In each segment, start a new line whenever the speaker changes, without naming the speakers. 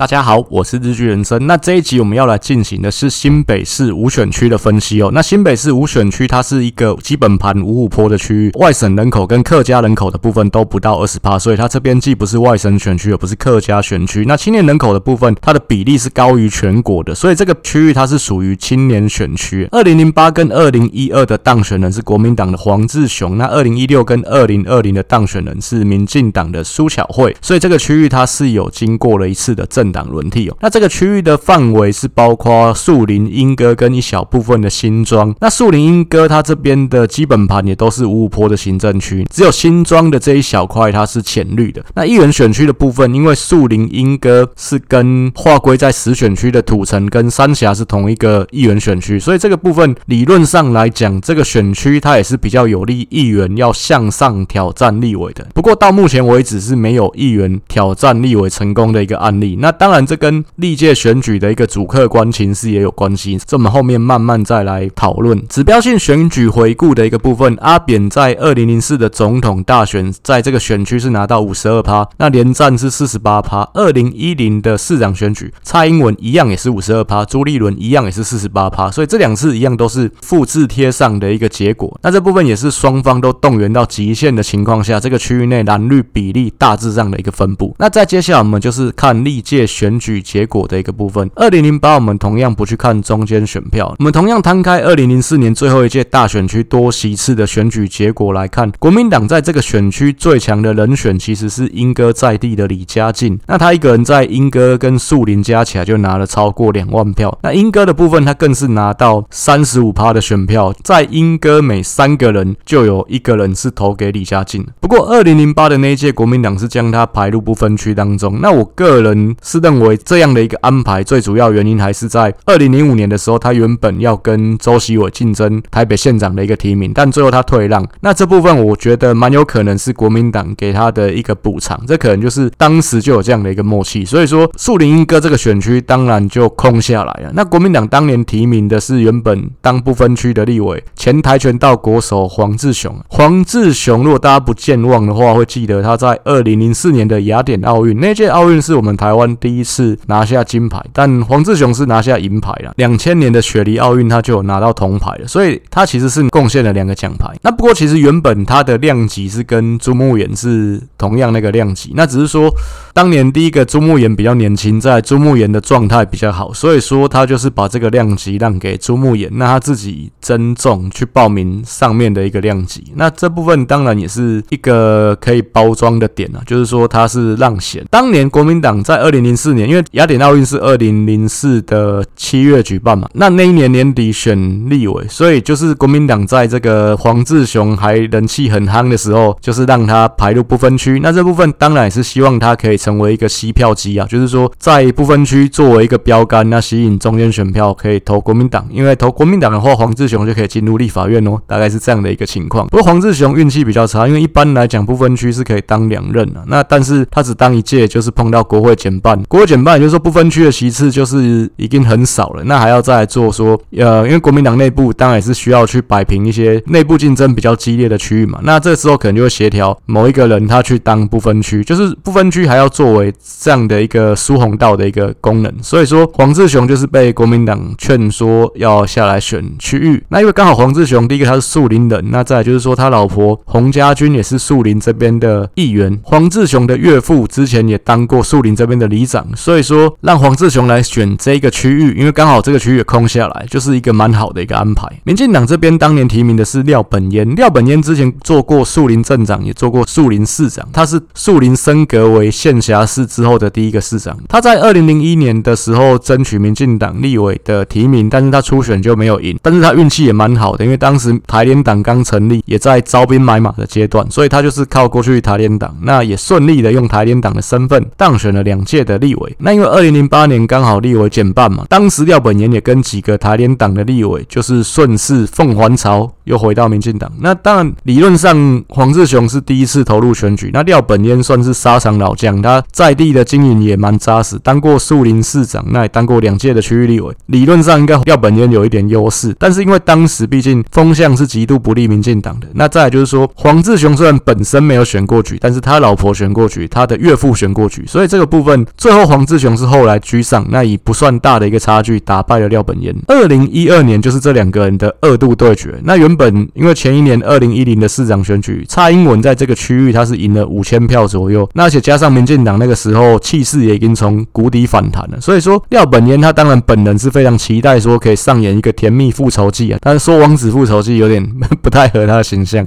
大家好，我是日剧人生。那这一集我们要来进行的是新北市五选区的分析哦。那新北市五选区它是一个基本盘五五坡的区域，外省人口跟客家人口的部分都不到二十趴，所以它这边既不是外省选区，也不是客家选区。那青年人口的部分，它的比例是高于全国的，所以这个区域它是属于青年选区。二零零八跟二零一二的当选人是国民党的黄志雄，那二零一六跟二零二零的当选人是民进党的苏巧慧，所以这个区域它是有经过了一次的政党轮替哦，那这个区域的范围是包括树林、莺歌跟一小部分的新庄。那树林、莺歌它这边的基本盘也都是五五坡的行政区，只有新庄的这一小块它是浅绿的。那议员选区的部分，因为树林、莺歌是跟划归在十选区的土城跟三峡是同一个议员选区，所以这个部分理论上来讲，这个选区它也是比较有利议员要向上挑战立委的。不过到目前为止是没有议员挑战立委成功的一个案例。那当然。这跟历届选举的一个主客观情势也有关系，这我们后面慢慢再来讨论。指标性选举回顾的一个部分，阿扁在二零零四的总统大选，在这个选区是拿到五十二趴，那连战是四十八趴。二零一零的市长选举，蔡英文一样也是五十二趴，朱立伦一样也是四十八趴，所以这两次一样都是复制贴上的一个结果。那这部分也是双方都动员到极限的情况下，这个区域内蓝绿比例大致上的一个分布。那再接下来我们就是看历届选。选举结果的一个部分，二零零八我们同样不去看中间选票，我们同样摊开二零零四年最后一届大选区多席次的选举结果来看，国民党在这个选区最强的人选其实是莺歌在地的李佳晋，那他一个人在莺歌跟树林加起来就拿了超过两万票，那莺歌的部分他更是拿到三十五趴的选票，在莺歌每三个人就有一个人是投给李佳晋。不过二零零八的那一届国民党是将他排入不分区当中，那我个人是认为。这样的一个安排，最主要原因还是在二零零五年的时候，他原本要跟周锡玮竞争台北县长的一个提名，但最后他退让。那这部分我觉得蛮有可能是国民党给他的一个补偿，这可能就是当时就有这样的一个默契。所以说，树林莺歌这个选区当然就空下来了。那国民党当年提名的是原本当不分区的立委前跆拳道国手黄志雄。黄志雄如果大家不健忘的话，会记得他在二零零四年的雅典奥运，那届奥运是我们台湾第一。次拿下金牌，但黄志雄是拿下银牌了。两千年的雪梨奥运，他就有拿到铜牌了，所以他其实是贡献了两个奖牌。那不过其实原本他的量级是跟朱木远是同样那个量级，那只是说当年第一个朱木炎比较年轻，在朱木炎的状态比较好，所以说他就是把这个量级让给朱木炎，那他自己增重去报名上面的一个量级。那这部分当然也是一个可以包装的点啊，就是说他是让贤。当年国民党在二零零四年。因为雅典奥运是二零零四的七月举办嘛，那那一年年底选立委，所以就是国民党在这个黄志雄还人气很夯的时候，就是让他排入不分区。那这部分当然也是希望他可以成为一个吸票机啊，就是说在不分区作为一个标杆，那吸引中间选票可以投国民党。因为投国民党的话，黄志雄就可以进入立法院哦，大概是这样的一个情况。不过黄志雄运气比较差，因为一般来讲不分区是可以当两任的，那但是他只当一届，就是碰到国会减半，国会。减半，也就是说不分区的席次就是已经很少了，那还要再来做说，呃，因为国民党内部当然也是需要去摆平一些内部竞争比较激烈的区域嘛，那这时候可能就会协调某一个人他去当不分区，就是不分区还要作为这样的一个疏洪道的一个功能，所以说黄志雄就是被国民党劝说要下来选区域，那因为刚好黄志雄第一个他是树林人，那再来就是说他老婆洪家军也是树林这边的议员，黄志雄的岳父之前也当过树林这边的里长。所以说，让黄志雄来选这个区域，因为刚好这个区域也空下来，就是一个蛮好的一个安排。民进党这边当年提名的是廖本鄢，廖本鄢之前做过树林镇长，也做过树林市长，他是树林升格为县霞市之后的第一个市长。他在二零零一年的时候争取民进党立委的提名，但是他初选就没有赢，但是他运气也蛮好的，因为当时台联党刚成立，也在招兵买马的阶段，所以他就是靠过去台联党，那也顺利的用台联党的身份当选了两届的立委。那因为二零零八年刚好立委减半嘛，当时廖本闫也跟几个台联党的立委，就是顺势凤凰巢。又回到民进党。那当然，理论上黄志雄是第一次投入选举。那廖本鄢算是沙场老将，他在地的经营也蛮扎实，当过树林市长，那也当过两届的区域立委。理论上应该廖本鄢有一点优势，但是因为当时毕竟风向是极度不利民进党的。那再就是说，黄志雄虽然本身没有选过举，但是他老婆选过举，他的岳父选过举，所以这个部分最后黄志雄是后来居上，那以不算大的一个差距打败了廖本鄢。二零一二年就是这两个人的二度对决。那原本本因为前一年二零一零的市长选举，蔡英文在这个区域他是赢了五千票左右，那而且加上民进党那个时候气势也已经从谷底反弹了，所以说廖本烟他当然本人是非常期待说可以上演一个甜蜜复仇记啊，但是说王子复仇记有点 不太合他的形象，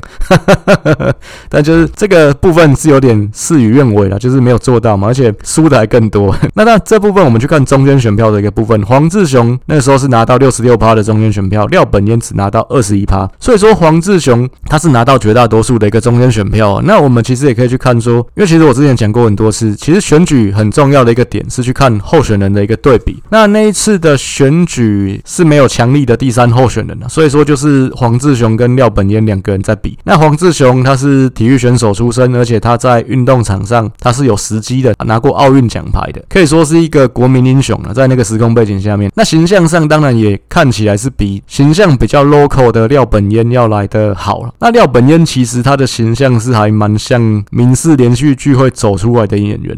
但就是这个部分是有点事与愿违了，就是没有做到嘛，而且输的还更多。那那这部分我们去看中间选票的一个部分，黄志雄那个时候是拿到六十六趴的中间选票，廖本烟只拿到二十一趴，所以说黄志雄他是拿到绝大多数的一个中间选票。那我们其实也可以去看说，因为其实我之前讲过很多次，其实选举很重要的一个点是去看候选人的一个对比。那那一次的选举是没有强力的第三候选人的，所以说就是黄志雄跟廖本鄢两个人在比。那黄志雄他是体育选手出身，而且他在运动场上他是有时机的，拿过奥运奖牌的，可以说是一个国民英雄了。在那个时空背景下面，那形象上当然也看起来是比形象比较 local 的廖本本烟要来的好了。那廖本烟其实他的形象是还蛮像民视连续剧会走出来的演员。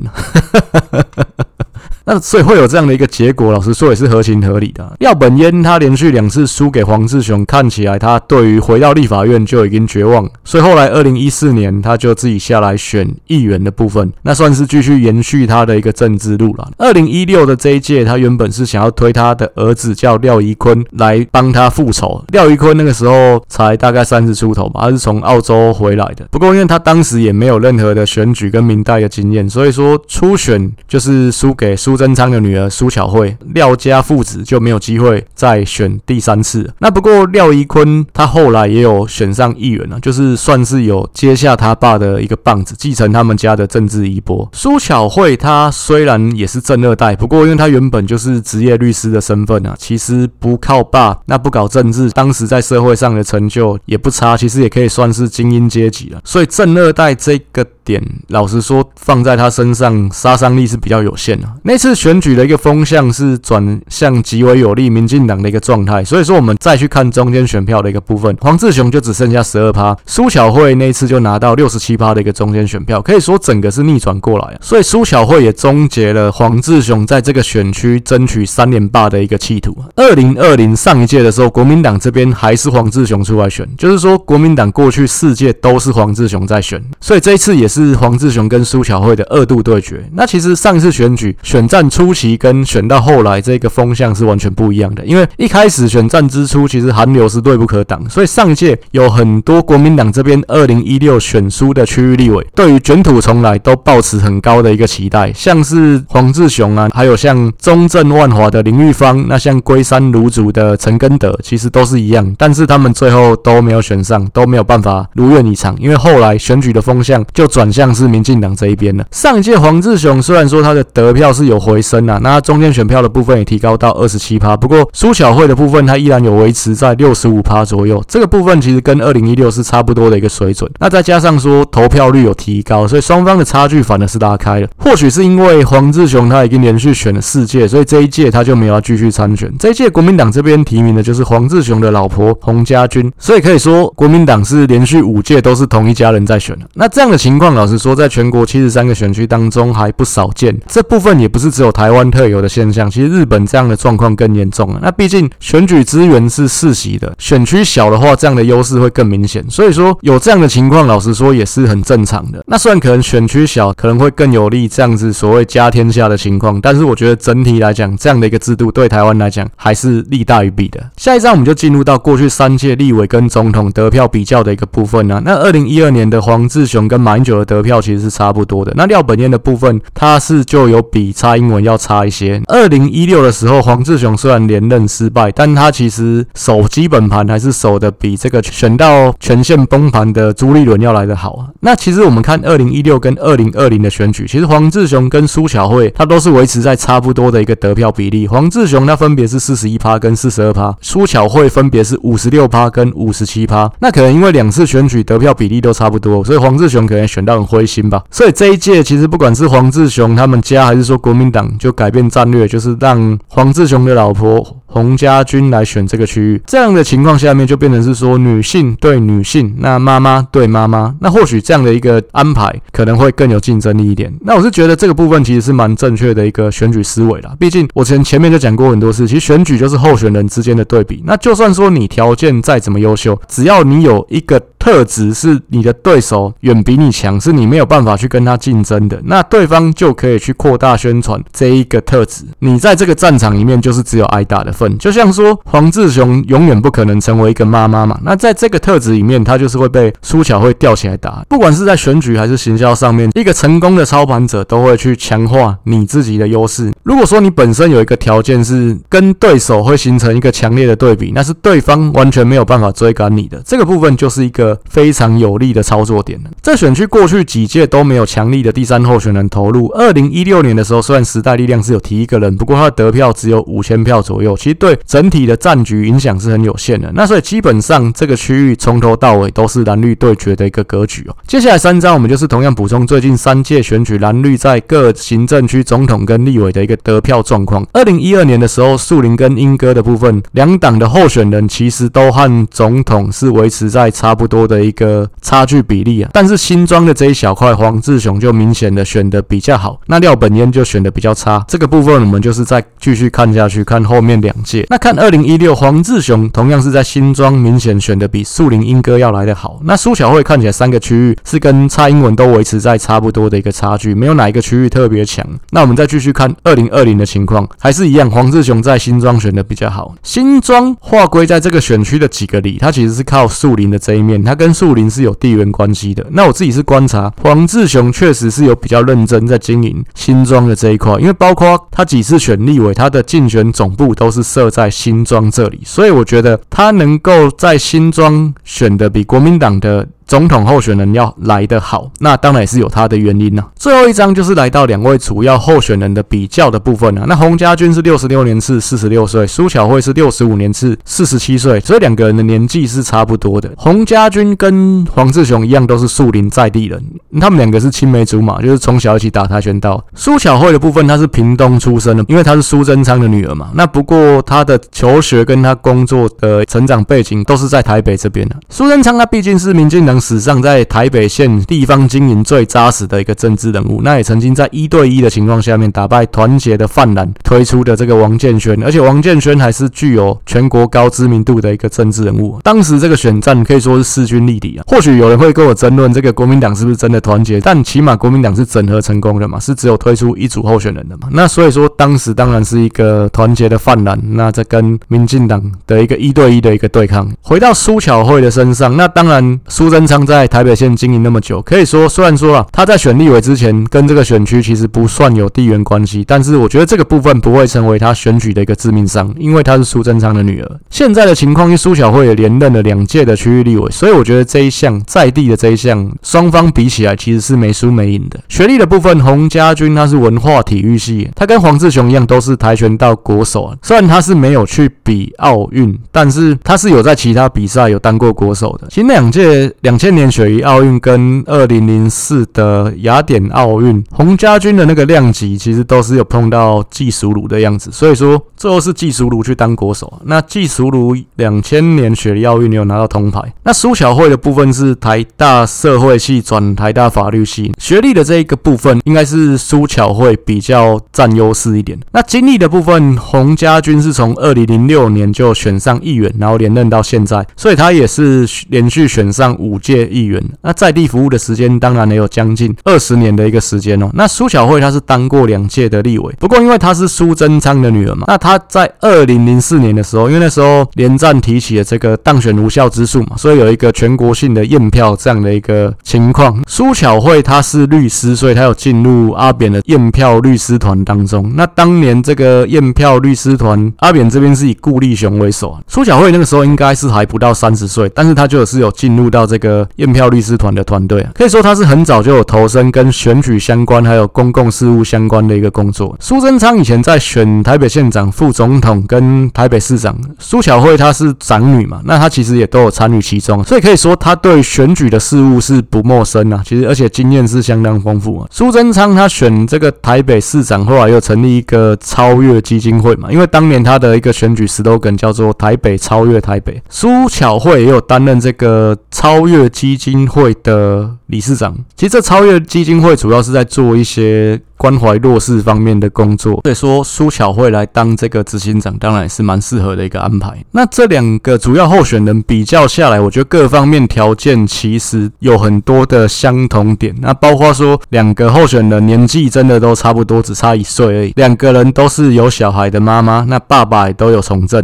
那所以会有这样的一个结果，老实说也是合情合理的。廖本鄢他连续两次输给黄志雄，看起来他对于回到立法院就已经绝望，所以后来二零一四年他就自己下来选议员的部分，那算是继续延续他的一个政治路了。二零一六的这一届，他原本是想要推他的儿子叫廖宜坤来帮他复仇。廖宜坤那个时候才大概三十出头吧，他是从澳洲回来的。不过因为他当时也没有任何的选举跟民代的经验，所以说初选就是输给苏。苏贞昌的女儿苏巧慧，廖家父子就没有机会再选第三次。那不过廖宜坤他后来也有选上议员了，就是算是有接下他爸的一个棒子，继承他们家的政治衣钵。苏巧慧她虽然也是政二代，不过因为她原本就是职业律师的身份啊，其实不靠爸，那不搞政治，当时在社会上的成就也不差，其实也可以算是精英阶级了。所以政二代这个点，老实说放在他身上杀伤力是比较有限的。那。次选举的一个风向是转向极为有利民进党的一个状态，所以说我们再去看中间选票的一个部分，黄志雄就只剩下十二趴，苏巧慧那一次就拿到六十七趴的一个中间选票，可以说整个是逆转过来，所以苏巧慧也终结了黄志雄在这个选区争取三连霸的一个企图。二零二零上一届的时候，国民党这边还是黄志雄出来选，就是说国民党过去四届都是黄志雄在选，所以这一次也是黄志雄跟苏巧慧的二度对决。那其实上一次选举选战初期跟选到后来这个风向是完全不一样的，因为一开始选战之初，其实韩流是对不可挡，所以上一届有很多国民党这边二零一六选输的区域立委，对于卷土重来都抱持很高的一个期待，像是黄志雄啊，还有像中正万华的林玉芳，那像龟山芦竹的陈根德，其实都是一样，但是他们最后都没有选上，都没有办法如愿以偿，因为后来选举的风向就转向是民进党这一边了。上一届黄志雄虽然说他的得票是有回升。啊那中间选票的部分也提高到二十七趴，不过苏巧慧的部分它依然有维持在六十五趴左右，这个部分其实跟二零一六是差不多的一个水准。那再加上说投票率有提高，所以双方的差距反而是拉开了。或许是因为黄志雄他已经连续选了四届，所以这一届他就没有要继续参选。这一届国民党这边提名的就是黄志雄的老婆洪家军，所以可以说国民党是连续五届都是同一家人在选的。那这样的情况，老实说，在全国七十三个选区当中还不少见。这部分也不是是只有台。湾特有的现象，其实日本这样的状况更严重了。那毕竟选举资源是世袭的，选区小的话，这样的优势会更明显。所以说有这样的情况，老实说也是很正常的。那虽然可能选区小可能会更有利这样子所谓家天下的情况，但是我觉得整体来讲，这样的一个制度对台湾来讲还是利大于弊的。下一张我们就进入到过去三届立委跟总统得票比较的一个部分呢、啊。那二零一二年的黄志雄跟马英九的得票其实是差不多的。那廖本燕的部分，他是就有比蔡英文要。差一些。二零一六的时候，黄志雄虽然连任失败，但他其实守基本盘还是守得比这个选到全线崩盘的朱立伦要来得好。那其实我们看二零一六跟二零二零的选举，其实黄志雄跟苏巧慧他都是维持在差不多的一个得票比例。黄志雄他分别是四十一趴跟四十二趴，朱巧慧分别是五十六趴跟五十七趴。那可能因为两次选举得票比例都差不多，所以黄志雄可能选到很灰心吧。所以这一届其实不管是黄志雄他们家，还是说国民党，就改变战略，就是让黄志雄的老婆。洪家军来选这个区域，这样的情况下面就变成是说女性对女性，那妈妈对妈妈，那或许这样的一个安排可能会更有竞争力一点。那我是觉得这个部分其实是蛮正确的一个选举思维啦。毕竟我前前面就讲过很多次，其实选举就是候选人之间的对比。那就算说你条件再怎么优秀，只要你有一个特质是你的对手远比你强，是你没有办法去跟他竞争的，那对方就可以去扩大宣传这一个特质。你在这个战场里面就是只有挨打的份。就像说黄志雄永远不可能成为一个妈妈嘛，那在这个特质里面，他就是会被苏巧慧吊起来打。不管是在选举还是行销上面，一个成功的操盘者都会去强化你自己的优势。如果说你本身有一个条件是跟对手会形成一个强烈的对比，那是对方完全没有办法追赶你的，这个部分就是一个非常有利的操作点了。在选区过去几届都没有强力的第三候选人投入。二零一六年的时候，虽然时代力量是有提一个人，不过他的得票只有五千票左右，其实。对整体的战局影响是很有限的，那所以基本上这个区域从头到尾都是蓝绿对决的一个格局哦。接下来三张我们就是同样补充最近三届选举蓝绿在各行政区总统跟立委的一个得票状况。二零一二年的时候，树林跟莺歌的部分，两党的候选人其实都和总统是维持在差不多的一个差距比例啊。但是新庄的这一小块，黄志雄就明显的选的比较好，那廖本鄢就选的比较差。这个部分我们就是再继续看下去，看后面两届。那看二零一六黄志雄同样是在新庄明显选的比树林莺歌要来得好。那苏巧慧看起来三个区域是跟蔡英文都维持在差不多的一个差距，没有哪一个区域特别强。那我们再继续看二零二零的情况，还是一样，黄志雄在新庄选的比较好。新庄划归在这个选区的几个里，它其实是靠树林的这一面，它跟树林是有地缘关系的。那我自己是观察黄志雄确实是有比较认真在经营新庄的这一块，因为包括他几次选立委，他的竞选总部都是设。在新庄这里，所以我觉得他能够在新庄选的比国民党的。总统候选人要来得好，那当然也是有他的原因呢、最后一张就是来到两位主要候选人的比较的部分了、啊。那洪家军是六十六年次，四十六岁；苏巧慧是六十五年次，四十七岁。所以两个人的年纪是差不多的。洪家军跟黄志雄一样，都是树林在地人，他们两个是青梅竹马，就是从小一起打跆拳道。苏巧慧的部分，她是屏东出生的，因为她是苏贞昌的女儿嘛。那不过她的求学跟她工作的成长背景都是在台北这边的。苏贞昌他毕竟是民进党。史上在台北县地方经营最扎实的一个政治人物，那也曾经在一对一的情况下面打败团结的泛蓝推出的这个王建煊，而且王建煊还是具有全国高知名度的一个政治人物。当时这个选战可以说是势均力敌啊。或许有人会跟我争论这个国民党是不是真的团结，但起码国民党是整合成功的嘛，是只有推出一组候选人的嘛。那所以说当时当然是一个团结的泛蓝，那这跟民进党的一个一对一的一个对抗。回到苏巧慧的身上，那当然苏贞。昌在台北县经营那么久，可以说虽然说啊，他在选立委之前跟这个选区其实不算有地缘关系，但是我觉得这个部分不会成为他选举的一个致命伤，因为他是苏贞昌的女儿。现在的情况，因为苏小慧也连任了两届的区域立委，所以我觉得这一项在地的这一项，双方比起来其实是没输没赢的。学历的部分，洪家军他是文化体育系，他跟黄志雄一样都是跆拳道国手啊。虽然他是没有去比奥运，但是他是有在其他比赛有当过国手的。其实那两届两。两千年雪梨奥运跟二零零四的雅典奥运，洪家军的那个量级其实都是有碰到纪淑茹的样子，所以说最后是纪淑茹去当国手。那纪淑茹两千年雪梨奥运有拿到铜牌。那苏巧慧的部分是台大社会系转台大法律系，学历的这一个部分应该是苏巧慧比较占优势一点。那经历的部分，洪家军是从二零零六年就选上议员，然后连任到现在，所以他也是连续选上五届议员，那在地服务的时间当然也有将近二十年的一个时间哦。那苏巧慧她是当过两届的立委，不过因为她是苏贞昌的女儿嘛，那她在二零零四年的时候，因为那时候连战提起了这个当选无效之诉嘛，所以有一个全国性的验票这样的一个情况。苏巧慧她是律师，所以她有进入阿扁的验票律师团当中。那当年这个验票律师团，阿扁这边是以顾立雄为首。苏巧慧那个时候应该是还不到三十岁，但是她就是有进入到这个。验票律师团的团队啊，可以说他是很早就有投身跟选举相关还有公共事务相关的一个工作。苏贞昌以前在选台北县长、副总统跟台北市长，苏巧慧她是长女嘛，那她其实也都有参与其中，所以可以说他对选举的事务是不陌生啊。其实而且经验是相当丰富啊。苏贞昌他选这个台北市长，后来又成立一个超越基金会嘛，因为当年他的一个选举 slogan 叫做“台北超越台北”。苏巧慧也有担任这个超越基金会的理事长。其实这超越基金会主要是在做一些。关怀弱势方面的工作，所以说苏巧慧来当这个执行长，当然也是蛮适合的一个安排。那这两个主要候选人比较下来，我觉得各方面条件其实有很多的相同点。那包括说两个候选人年纪真的都差不多，只差一岁而已。两个人都是有小孩的妈妈，那爸爸也都有从政，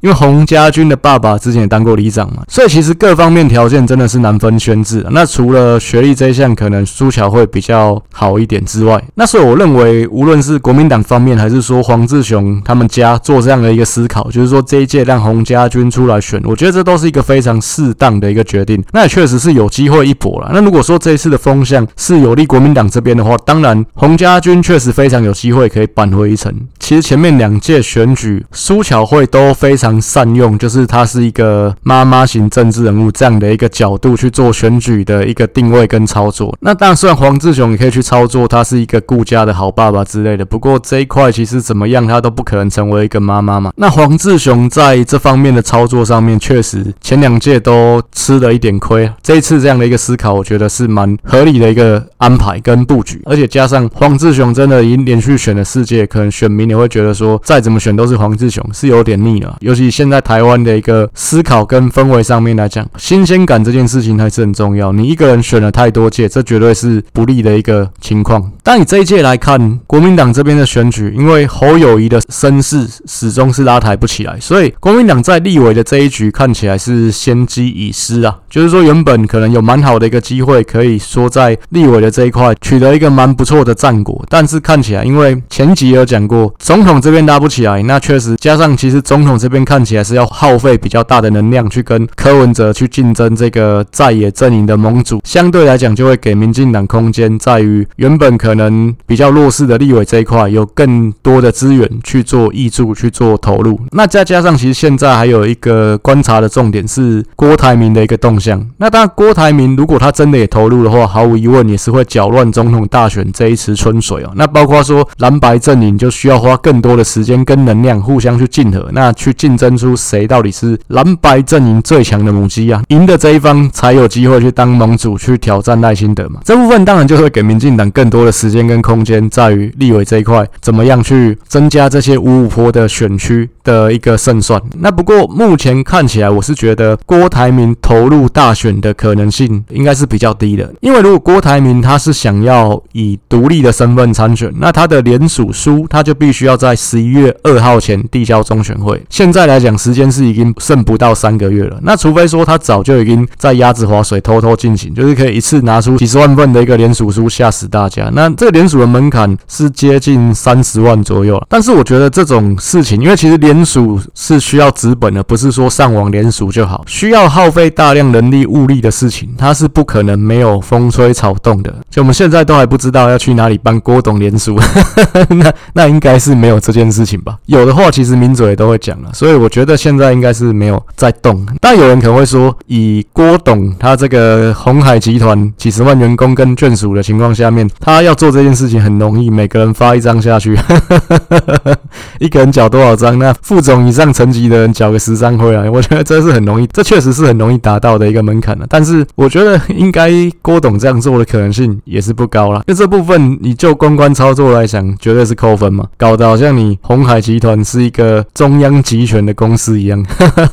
因为洪家军的爸爸之前也当过里长嘛，所以其实各方面条件真的是难分轩輊。那除了学历这一项，可能苏巧慧比较好一点。之外，那所以我认为，无论是国民党方面，还是说黄志雄他们家做这样的一个思考，就是说这一届让洪家军出来选，我觉得这都是一个非常适当的一个决定。那也确实是有机会一搏了。那如果说这一次的风向是有利国民党这边的话，当然洪家军确实非常有机会可以扳回一城。其实前面两届选举，苏巧慧都非常善用，就是他是一个妈妈型政治人物这样的一个角度去做选举的一个定位跟操作。那当然，虽然黄志雄也可以去操作。他是一个顾家的好爸爸之类的，不过这一块其实怎么样，他都不可能成为一个妈妈嘛。那黄志雄在这方面的操作上面，确实前两届都吃了一点亏。这一次这样的一个思考，我觉得是蛮合理的一个安排跟布局，而且加上黄志雄真的已经连续选了四届，可能选民也会觉得说，再怎么选都是黄志雄，是有点腻了。尤其现在台湾的一个思考跟氛围上面来讲，新鲜感这件事情还是很重要。你一个人选了太多届，这绝对是不利的一个情况。但以这一届来看，国民党这边的选举，因为侯友谊的声势始终是拉抬不起来，所以国民党在立委的这一局看起来是先机已失啊。就是说，原本可能有蛮好的一个机会，可以说在立委的这一块取得一个蛮不错的战果，但是看起来，因为前集有讲过，总统这边拉不起来，那确实加上其实总统这边看起来是要耗费比较大的能量去跟柯文哲去竞争这个在野阵营的盟主，相对来讲就会给民进党空间，在于原本。可能比较弱势的立委这一块，有更多的资源去做挹注、去做投入。那再加上，其实现在还有一个观察的重点是郭台铭的一个动向。那当然，郭台铭如果他真的也投入的话，毫无疑问也是会搅乱总统大选这一池春水哦。那包括说蓝白阵营就需要花更多的时间跟能量互相去竞合，那去竞争出谁到底是蓝白阵营最强的母鸡啊？赢的这一方才有机会去当盟主，去挑战赖清德嘛。这部分当然就会给民进党更多多的。时间跟空间在于立委这一块，怎么样去增加这些五五坡的选区的一个胜算？那不过目前看起来，我是觉得郭台铭投入大选的可能性应该是比较低的。因为如果郭台铭他是想要以独立的身份参选，那他的联署书他就必须要在十一月二号前递交中选会。现在来讲，时间是已经剩不到三个月了。那除非说他早就已经在鸭子划水偷偷进行，就是可以一次拿出几十万份的一个联署书吓死大家。那这个连署的门槛是接近三十万左右，但是我觉得这种事情，因为其实连署是需要资本的，不是说上网连署就好，需要耗费大量人力物力的事情，它是不可能没有风吹草动的。就我们现在都还不知道要去哪里办郭董连署，那那应该是没有这件事情吧？有的话，其实民嘴也都会讲了，所以我觉得现在应该是没有在动。但有人可能会说，以郭董他这个鸿海集团几十万员工跟眷属的情况下面，他要。做这件事情很容易，每个人发一张下去，一个人缴多少张？那副总以上层级的人缴个十张回来，我觉得这是很容易，这确实是很容易达到的一个门槛了。但是我觉得应该郭董这样做的可能性也是不高了。就这部分，你就公关操作来讲，绝对是扣分嘛，搞得好像你鸿海集团是一个中央集权的公司一样，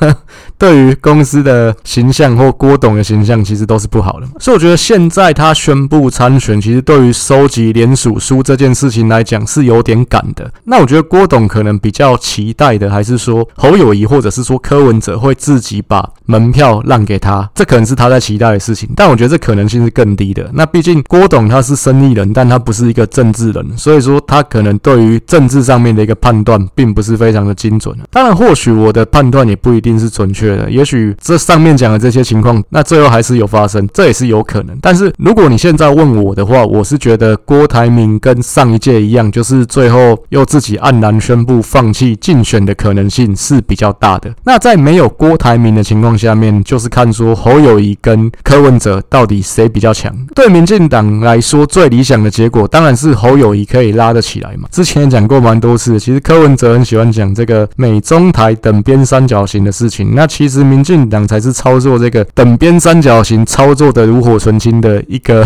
对于公司的形象或郭董的形象，其实都是不好的。所以我觉得现在他宣布参选，其实对于收集联署书这件事情来讲是有点赶的。那我觉得郭董可能比较期待的，还是说侯友谊或者是说柯文哲会自己把门票让给他，这可能是他在期待的事情。但我觉得这可能性是更低的。那毕竟郭董他是生意人，但他不是一个政治人，所以说他可能对于政治上面的一个判断并不是非常的精准。当然，或许我的判断也不一定是准确的，也许这上面讲的这些情况，那最后还是有发生，这也是有可能。但是如果你现在问我的话，我是觉觉得郭台铭跟上一届一样，就是最后又自己黯然宣布放弃竞选的可能性是比较大的。那在没有郭台铭的情况下面，就是看说侯友宜跟柯文哲到底谁比较强。对民进党来说，最理想的结果当然是侯友宜可以拉得起来嘛。之前也讲过蛮多次，其实柯文哲很喜欢讲这个美中台等边三角形的事情。那其实民进党才是操作这个等边三角形操作的炉火纯青的一个。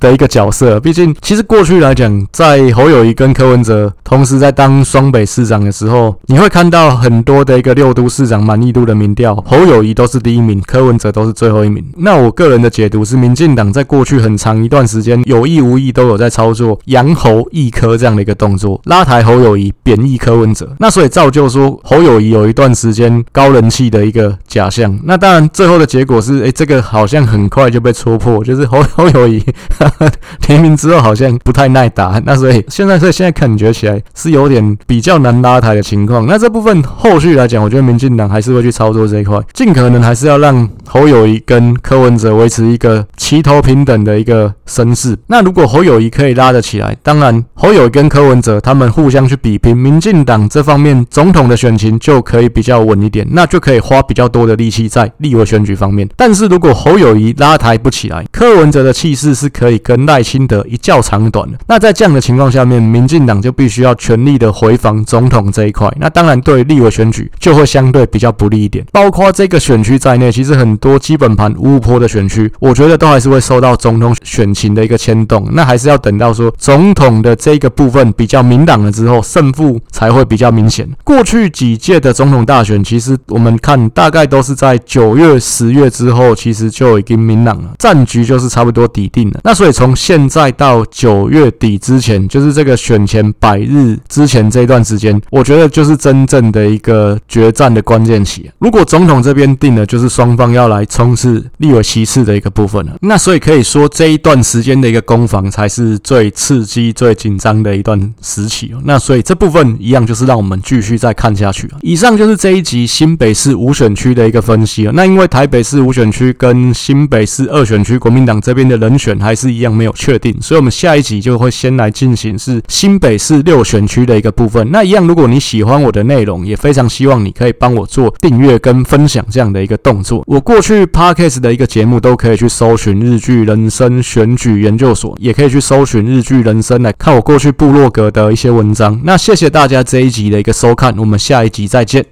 的一个角色，毕竟其实过去来讲，在侯友谊跟柯文哲同时在当双北市长的时候，你会看到很多的一个六都市长满意度的民调，侯友谊都是第一名，柯文哲都是最后一名。那我个人的解读是，民进党在过去很长一段时间有意无意都有在操作扬侯抑柯这样的一个动作，拉抬侯友谊，贬抑柯文哲。那所以造就说侯友谊有一段时间高人气的一个假象。那当然最后的结果是，哎，这个好像很快就被戳破，就是侯 侯友谊。联名之后好像不太耐打，那所以现在所以现在感觉起来是有点比较难拉抬的情况。那这部分后续来讲，我觉得民进党还是会去操作这一块，尽可能还是要让侯友谊跟柯文哲维持一个齐头平等的一个声势。那如果侯友谊可以拉得起来，当然侯友跟柯文哲他们互相去比拼，民进党这方面总统的选情就可以比较稳一点，那就可以花比较多的力气在立委选举方面。但是如果侯友谊拉抬不起来，柯文哲的气势是可以跟赖清德一较长短的。那在这样的情况下面，民进党就必须要全力的回防总统这一块。那当然对立委选举就会相对比较不利一点。包括这个选区在内，其实很多基本盘五五波的选区，我觉得都还是会受到总统选情的一个牵动。那还是要等到说总统的这个部分比较明朗了之后，胜负才会比较明显。过去几届的总统大选，其实我们看大概都是在九月、十月之后，其实就已经明朗了，战局就是差不多底定了。那所以从现在到九月底之前，就是这个选前百日之前这一段时间，我觉得就是真正的一个决战的关键期。如果总统这边定了，就是双方要来冲刺立委席次的一个部分了。那所以可以说这一段时间的一个攻防才是最刺激、最紧张的一段时期。那所以这部分一样就是让我们继续再看下去。以上就是这一集新北市五选区的一个分析了。那因为台北市五选区跟新北市二选区国民党这边的人选还是一样没有确定，所以我们下一集就会先来进行是新北市六选区的一个部分。那一样，如果你喜欢我的内容，也非常希望你可以帮我做订阅跟分享这样的一个动作。我过去 Podcast 的一个节目都可以去搜寻日剧人生选举研究所，也可以去搜寻日剧人生来看我过去部落格的一些文章。那谢谢大家这一集的一个收看，我们下一集再见。